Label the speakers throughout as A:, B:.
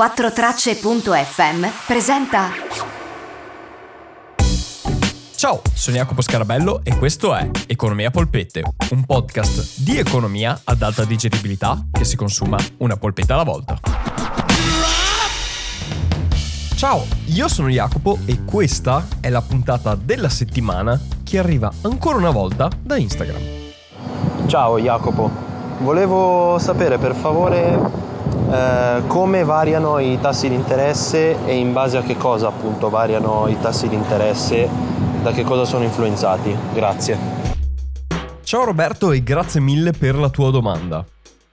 A: 4tracce.fm presenta
B: Ciao, sono Jacopo Scarabello e questo è Economia Polpette, un podcast di economia ad alta digeribilità che si consuma una polpetta alla volta. Ciao, io sono Jacopo e questa è la puntata della settimana che arriva ancora una volta da Instagram.
C: Ciao Jacopo, volevo sapere per favore eh, come variano i tassi di interesse e in base a che cosa appunto variano i tassi di interesse, da che cosa sono influenzati. Grazie.
B: Ciao Roberto e grazie mille per la tua domanda.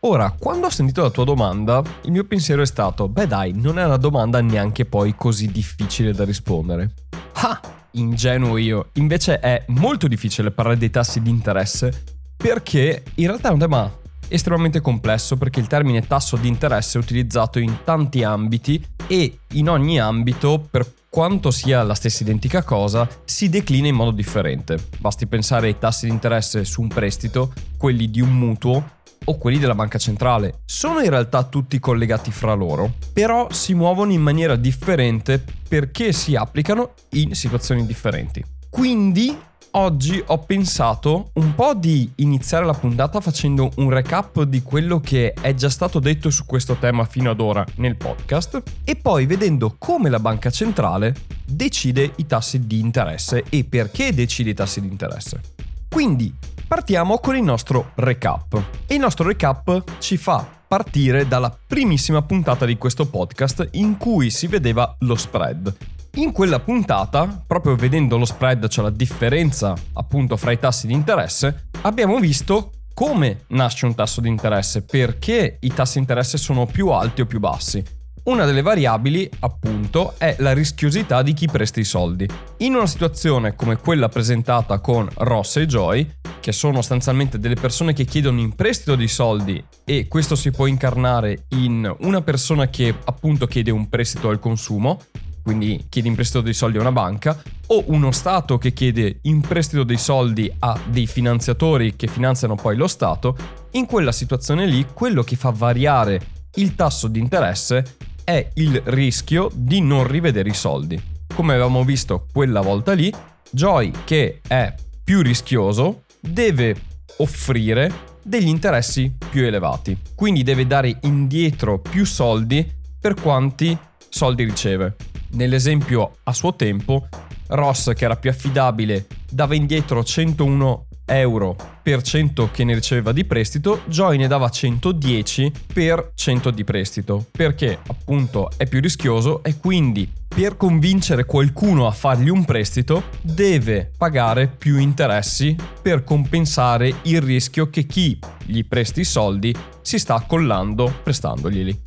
B: Ora, quando ho sentito la tua domanda, il mio pensiero è stato, beh dai, non è una domanda neanche poi così difficile da rispondere. Ah, ingenuo io. Invece è molto difficile parlare dei tassi di interesse perché in realtà è un tema estremamente complesso perché il termine tasso di interesse è utilizzato in tanti ambiti e in ogni ambito, per quanto sia la stessa identica cosa, si declina in modo differente. Basti pensare ai tassi di interesse su un prestito, quelli di un mutuo o quelli della banca centrale. Sono in realtà tutti collegati fra loro, però si muovono in maniera differente perché si applicano in situazioni differenti. Quindi oggi ho pensato un po' di iniziare la puntata facendo un recap di quello che è già stato detto su questo tema fino ad ora nel podcast e poi vedendo come la banca centrale decide i tassi di interesse e perché decide i tassi di interesse. Quindi partiamo con il nostro recap. E il nostro recap ci fa partire dalla primissima puntata di questo podcast in cui si vedeva lo spread. In quella puntata, proprio vedendo lo spread, cioè la differenza appunto fra i tassi di interesse, abbiamo visto come nasce un tasso di interesse, perché i tassi di interesse sono più alti o più bassi. Una delle variabili, appunto, è la rischiosità di chi presta i soldi. In una situazione come quella presentata con Ross e Joy, che sono sostanzialmente delle persone che chiedono in prestito dei soldi e questo si può incarnare in una persona che appunto chiede un prestito al consumo, quindi chiede in prestito dei soldi a una banca, o uno Stato che chiede in prestito dei soldi a dei finanziatori che finanziano poi lo Stato, in quella situazione lì quello che fa variare il tasso di interesse è il rischio di non rivedere i soldi. Come avevamo visto quella volta lì, Joy, che è più rischioso, deve offrire degli interessi più elevati. Quindi deve dare indietro più soldi per quanti soldi riceve. Nell'esempio a suo tempo, Ross, che era più affidabile, dava indietro 101 euro per 100 che ne riceveva di prestito, Joy ne dava 110 per 100 di prestito, perché appunto è più rischioso e quindi per convincere qualcuno a fargli un prestito deve pagare più interessi per compensare il rischio che chi gli presti i soldi si sta accollando prestandoglieli.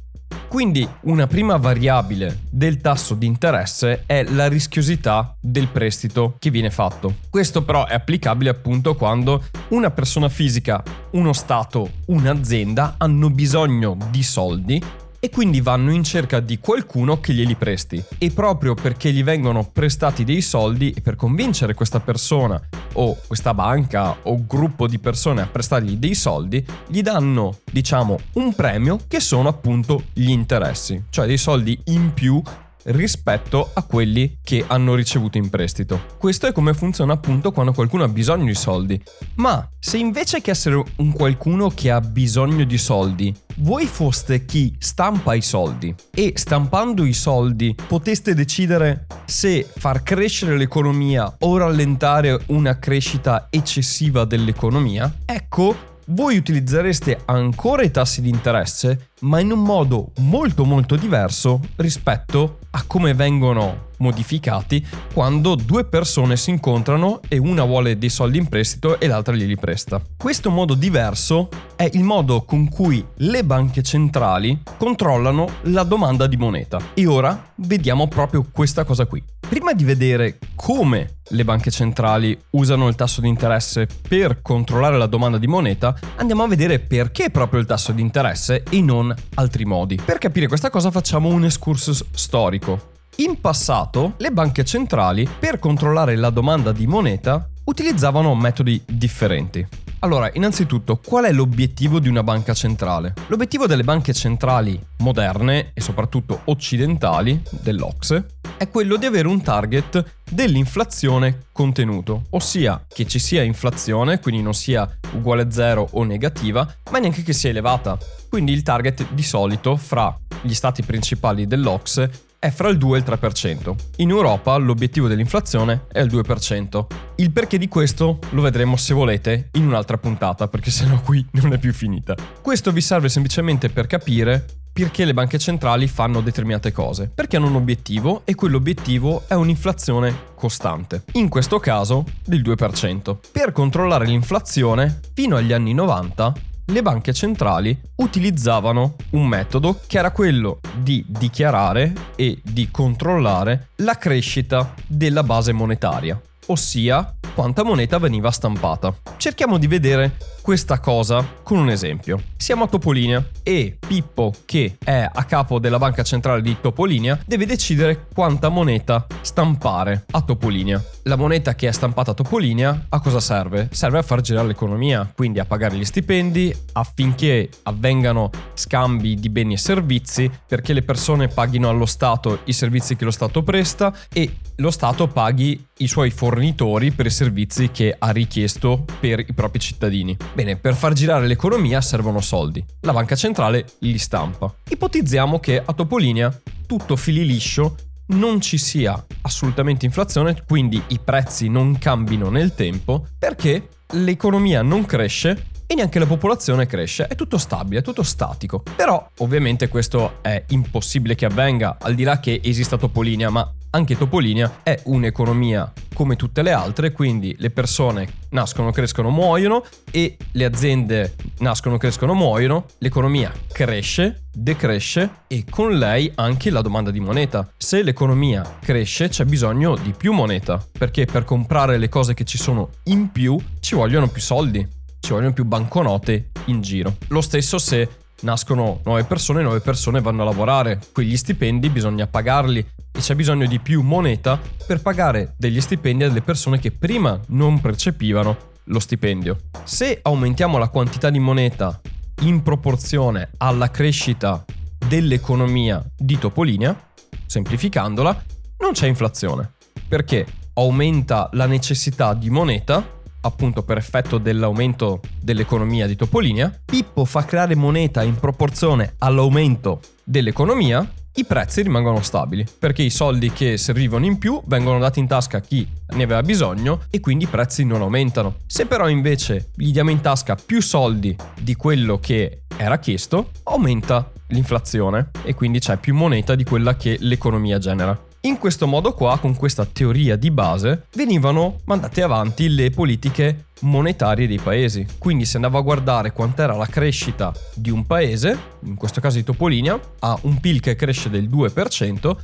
B: Quindi una prima variabile del tasso di interesse è la rischiosità del prestito che viene fatto. Questo però è applicabile appunto quando una persona fisica, uno Stato, un'azienda hanno bisogno di soldi e quindi vanno in cerca di qualcuno che glieli presti. E proprio perché gli vengono prestati dei soldi per convincere questa persona o questa banca o gruppo di persone a prestargli dei soldi, gli danno, diciamo, un premio che sono appunto gli interessi, cioè dei soldi in più rispetto a quelli che hanno ricevuto in prestito. Questo è come funziona appunto quando qualcuno ha bisogno di soldi. Ma se invece che essere un qualcuno che ha bisogno di soldi, voi foste chi stampa i soldi e stampando i soldi poteste decidere se far crescere l'economia o rallentare una crescita eccessiva dell'economia, ecco voi utilizzereste ancora i tassi di interesse, ma in un modo molto molto diverso rispetto a come vengono modificati quando due persone si incontrano e una vuole dei soldi in prestito e l'altra glieli presta. Questo modo diverso è il modo con cui le banche centrali controllano la domanda di moneta. E ora vediamo proprio questa cosa qui. Prima di vedere come le banche centrali usano il tasso di interesse per controllare la domanda di moneta, andiamo a vedere perché proprio il tasso di interesse e non altri modi. Per capire questa cosa facciamo un excursus storico. In passato le banche centrali per controllare la domanda di moneta utilizzavano metodi differenti. Allora, innanzitutto, qual è l'obiettivo di una banca centrale? L'obiettivo delle banche centrali moderne e soprattutto occidentali dell'Ocse è quello di avere un target dell'inflazione contenuto, ossia che ci sia inflazione, quindi non sia uguale a zero o negativa, ma neanche che sia elevata. Quindi il target di solito fra gli stati principali dell'Ocse è fra il 2 e il 3%. In Europa l'obiettivo dell'inflazione è il 2%. Il perché di questo lo vedremo se volete in un'altra puntata, perché sennò qui non è più finita. Questo vi serve semplicemente per capire perché le banche centrali fanno determinate cose. Perché hanno un obiettivo e quell'obiettivo è un'inflazione costante. In questo caso del 2%. Per controllare l'inflazione, fino agli anni 90 le banche centrali utilizzavano un metodo che era quello di dichiarare e di controllare la crescita della base monetaria, ossia quanta moneta veniva stampata. Cerchiamo di vedere questa cosa con un esempio. Siamo a Topolinia e Pippo, che è a capo della banca centrale di Topolinia, deve decidere quanta moneta stampare a Topolinia. La moneta che è stampata a Topolinia a cosa serve? Serve a far girare l'economia, quindi a pagare gli stipendi affinché avvengano scambi di beni e servizi, perché le persone paghino allo Stato i servizi che lo Stato presta e lo Stato paghi i suoi fornitori per i servizi che ha richiesto per i propri cittadini. Bene, per far girare l'economia servono soldi. La banca centrale li stampa. Ipotizziamo che a Topolinia tutto fili liscio non ci sia assolutamente inflazione, quindi i prezzi non cambino nel tempo, perché l'economia non cresce e neanche la popolazione cresce, è tutto stabile, è tutto statico. Però ovviamente questo è impossibile che avvenga, al di là che esista Topolinia, ma anche Topolinia è un'economia come tutte le altre, quindi le persone nascono, crescono, muoiono e le aziende nascono, crescono, muoiono, l'economia cresce, decresce e con lei anche la domanda di moneta. Se l'economia cresce c'è bisogno di più moneta, perché per comprare le cose che ci sono in più ci vogliono più soldi, ci vogliono più banconote in giro. Lo stesso se nascono nuove persone, nuove persone vanno a lavorare, quegli stipendi bisogna pagarli. E c'è bisogno di più moneta per pagare degli stipendi alle persone che prima non percepivano lo stipendio. Se aumentiamo la quantità di moneta in proporzione alla crescita dell'economia di Topolinia, semplificandola, non c'è inflazione, perché aumenta la necessità di moneta appunto per effetto dell'aumento dell'economia di Topolinia, Pippo fa creare moneta in proporzione all'aumento dell'economia, i prezzi rimangono stabili, perché i soldi che servivano in più vengono dati in tasca a chi ne aveva bisogno e quindi i prezzi non aumentano. Se però invece gli diamo in tasca più soldi di quello che era chiesto, aumenta l'inflazione e quindi c'è più moneta di quella che l'economia genera. In questo modo qua, con questa teoria di base, venivano mandate avanti le politiche monetarie dei paesi. Quindi si andava a guardare quant'era la crescita di un paese, in questo caso di Topolinia, ha un PIL che cresce del 2%,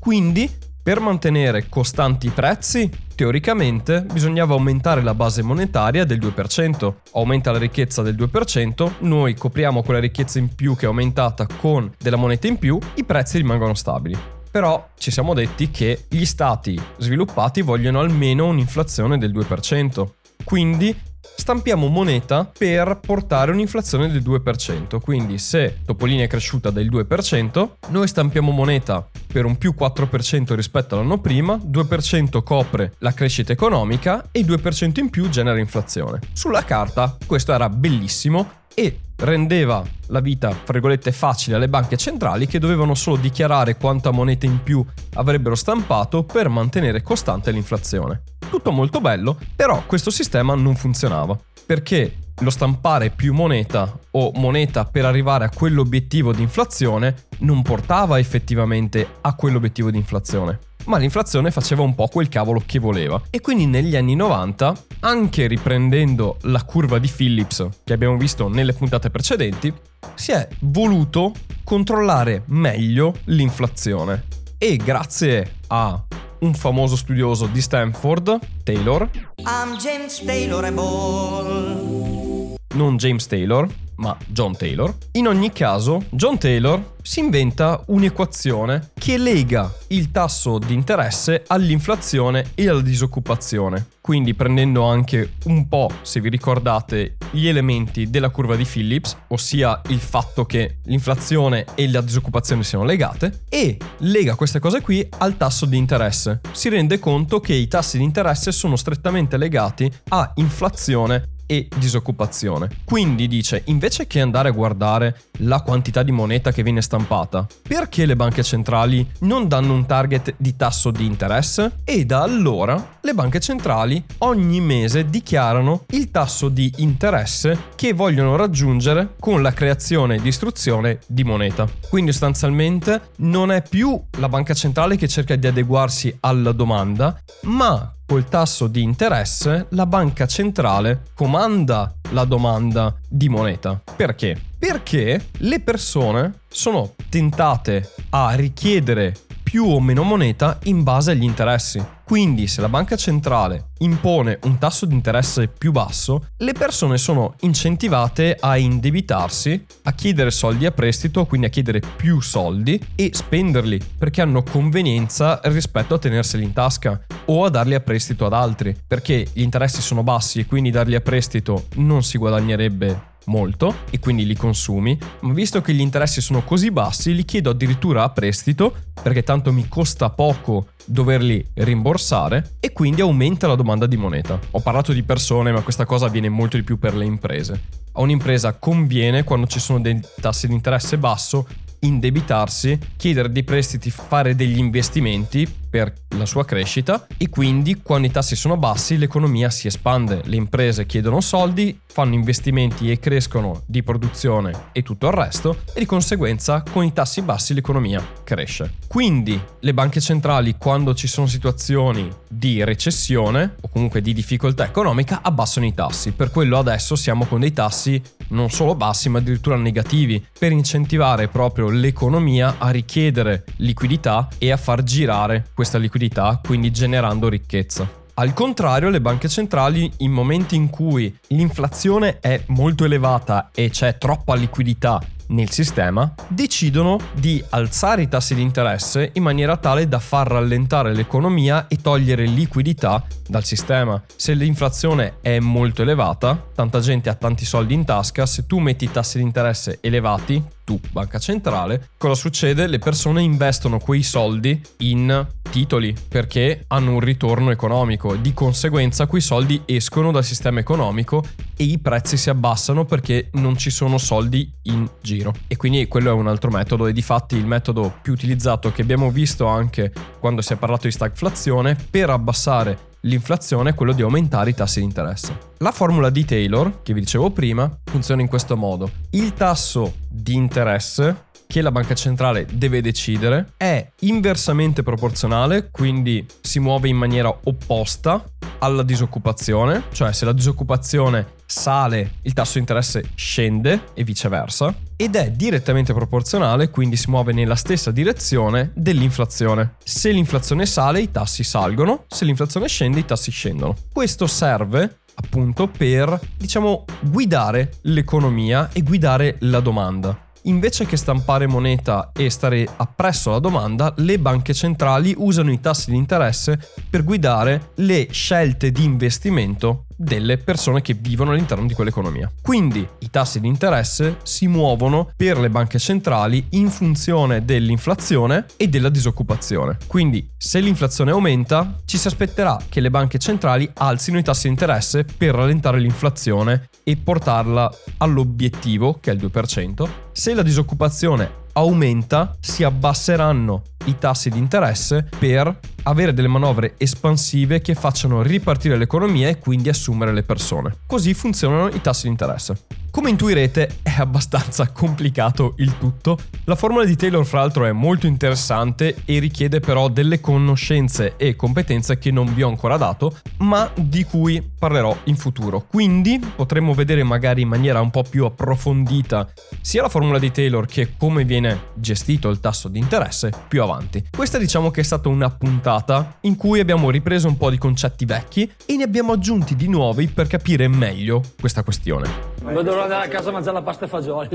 B: quindi per mantenere costanti i prezzi, teoricamente bisognava aumentare la base monetaria del 2%. Aumenta la ricchezza del 2%, noi copriamo quella ricchezza in più che è aumentata con della moneta in più, i prezzi rimangono stabili però ci siamo detti che gli stati sviluppati vogliono almeno un'inflazione del 2%. Quindi stampiamo moneta per portare un'inflazione del 2%. Quindi se Topolini è cresciuta del 2%, noi stampiamo moneta per un più 4% rispetto all'anno prima, 2% copre la crescita economica e il 2% in più genera inflazione. Sulla carta questo era bellissimo e rendeva la vita, fra virgolette, facile alle banche centrali che dovevano solo dichiarare quanta moneta in più avrebbero stampato per mantenere costante l'inflazione. Tutto molto bello, però questo sistema non funzionava, perché lo stampare più moneta o moneta per arrivare a quell'obiettivo di inflazione non portava effettivamente a quell'obiettivo di inflazione ma l'inflazione faceva un po' quel cavolo che voleva. E quindi negli anni 90, anche riprendendo la curva di Phillips che abbiamo visto nelle puntate precedenti, si è voluto controllare meglio l'inflazione. E grazie a un famoso studioso di Stanford, Taylor, I'm James Taylor Ball. Non James Taylor, ma John Taylor. In ogni caso, John Taylor si inventa un'equazione che lega il tasso di interesse all'inflazione e alla disoccupazione. Quindi prendendo anche un po', se vi ricordate, gli elementi della curva di Phillips, ossia il fatto che l'inflazione e la disoccupazione siano legate, e lega queste cose qui al tasso di interesse. Si rende conto che i tassi di interesse sono strettamente legati a inflazione e disoccupazione. Quindi dice, invece che andare a guardare la quantità di moneta che viene stampata, perché le banche centrali non danno un target di tasso di interesse? E da allora le banche centrali ogni mese dichiarano il tasso di interesse che vogliono raggiungere con la creazione e distruzione di moneta. Quindi sostanzialmente non è più la banca centrale che cerca di adeguarsi alla domanda, ma col tasso di interesse la banca centrale comanda la domanda di moneta. Perché? Perché le persone sono tentate a richiedere più o meno moneta in base agli interessi. Quindi se la banca centrale impone un tasso di interesse più basso, le persone sono incentivate a indebitarsi, a chiedere soldi a prestito, quindi a chiedere più soldi e spenderli perché hanno convenienza rispetto a tenerseli in tasca o a darli a prestito ad altri, perché gli interessi sono bassi e quindi darli a prestito non si guadagnerebbe molto e quindi li consumi, ma visto che gli interessi sono così bassi li chiedo addirittura a prestito perché tanto mi costa poco doverli rimborsare e quindi aumenta la domanda di moneta. Ho parlato di persone, ma questa cosa avviene molto di più per le imprese. A un'impresa conviene quando ci sono dei tassi di interesse basso indebitarsi, chiedere dei prestiti, fare degli investimenti per la sua crescita e quindi quando i tassi sono bassi l'economia si espande, le imprese chiedono soldi, fanno investimenti e crescono di produzione e tutto il resto e di conseguenza con i tassi bassi l'economia cresce. Quindi le banche centrali quando ci sono situazioni di recessione o comunque di difficoltà economica abbassano i tassi, per quello adesso siamo con dei tassi non solo bassi ma addirittura negativi per incentivare proprio l'economia a richiedere liquidità e a far girare questa liquidità, quindi generando ricchezza. Al contrario, le banche centrali, in momenti in cui l'inflazione è molto elevata e c'è troppa liquidità nel sistema, decidono di alzare i tassi di interesse in maniera tale da far rallentare l'economia e togliere liquidità dal sistema. Se l'inflazione è molto elevata, tanta gente ha tanti soldi in tasca, se tu metti i tassi di interesse elevati, tu, banca centrale, cosa succede? Le persone investono quei soldi in titoli perché hanno un ritorno economico, di conseguenza quei soldi escono dal sistema economico e i prezzi si abbassano perché non ci sono soldi in giro. E quindi quello è un altro metodo e di fatti il metodo più utilizzato che abbiamo visto anche quando si è parlato di stagflazione per abbassare l'inflazione è quello di aumentare i tassi di interesse. La formula di Taylor, che vi dicevo prima, funziona in questo modo. Il tasso di interesse che la banca centrale deve decidere. È inversamente proporzionale, quindi si muove in maniera opposta alla disoccupazione, cioè se la disoccupazione sale il tasso di interesse scende e viceversa, ed è direttamente proporzionale, quindi si muove nella stessa direzione dell'inflazione. Se l'inflazione sale i tassi salgono, se l'inflazione scende i tassi scendono. Questo serve appunto per, diciamo, guidare l'economia e guidare la domanda invece che stampare moneta e stare appresso alla domanda, le banche centrali usano i tassi di interesse per guidare le scelte di investimento delle persone che vivono all'interno di quell'economia. Quindi i tassi di interesse si muovono per le banche centrali in funzione dell'inflazione e della disoccupazione. Quindi se l'inflazione aumenta, ci si aspetterà che le banche centrali alzino i tassi di interesse per rallentare l'inflazione e portarla all'obiettivo, che è il 2%. Se la disoccupazione aumenta, si abbasseranno i tassi di interesse per avere delle manovre espansive che facciano ripartire l'economia e quindi assumere le persone. Così funzionano i tassi di interesse. Come intuirete è abbastanza complicato il tutto. La formula di Taylor fra l'altro è molto interessante e richiede però delle conoscenze e competenze che non vi ho ancora dato, ma di cui parlerò in futuro. Quindi potremo vedere magari in maniera un po' più approfondita sia la formula di Taylor che come viene gestito il tasso di interesse più avanti. Questa diciamo che è stata una puntata in cui abbiamo ripreso un po' di concetti vecchi e ne abbiamo aggiunti di nuovi per capire meglio questa questione.
D: Non dovrò andare a casa a mangiare la pasta e fagioli.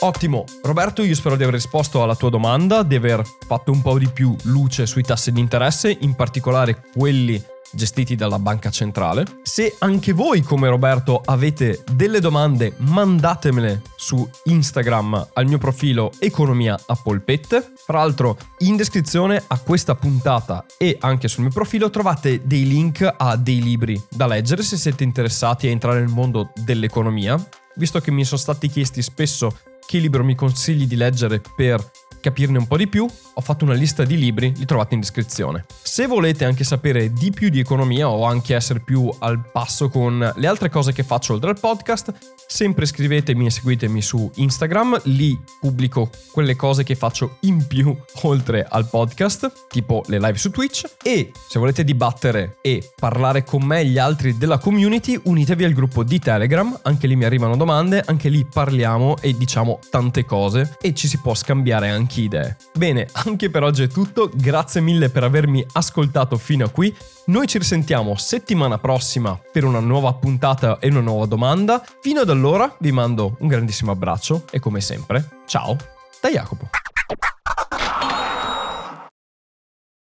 B: Ottimo, Roberto, io spero di aver risposto alla tua domanda, di aver fatto un po' di più luce sui tassi di interesse, in particolare quelli gestiti dalla banca centrale. Se anche voi come Roberto avete delle domande, mandatemele su Instagram al mio profilo Economia a Polpette. Tra l'altro in descrizione a questa puntata e anche sul mio profilo trovate dei link a dei libri da leggere se siete interessati a entrare nel mondo dell'economia. Visto che mi sono stati chiesti spesso che libro mi consigli di leggere per capirne un po' di più, ho fatto una lista di libri, li trovate in descrizione. Se volete anche sapere di più di economia o anche essere più al passo con le altre cose che faccio oltre al podcast, sempre scrivetemi e seguitemi su Instagram, lì pubblico quelle cose che faccio in più oltre al podcast, tipo le live su Twitch e se volete dibattere e parlare con me e gli altri della community, unitevi al gruppo di Telegram, anche lì mi arrivano domande, anche lì parliamo e diciamo tante cose e ci si può scambiare anche idee. Bene, anche per oggi è tutto, grazie mille per avermi ascoltato fino a qui. Noi ci risentiamo settimana prossima per una nuova puntata e una nuova domanda. Fino ad allora vi mando un grandissimo abbraccio e come sempre, ciao da Jacopo.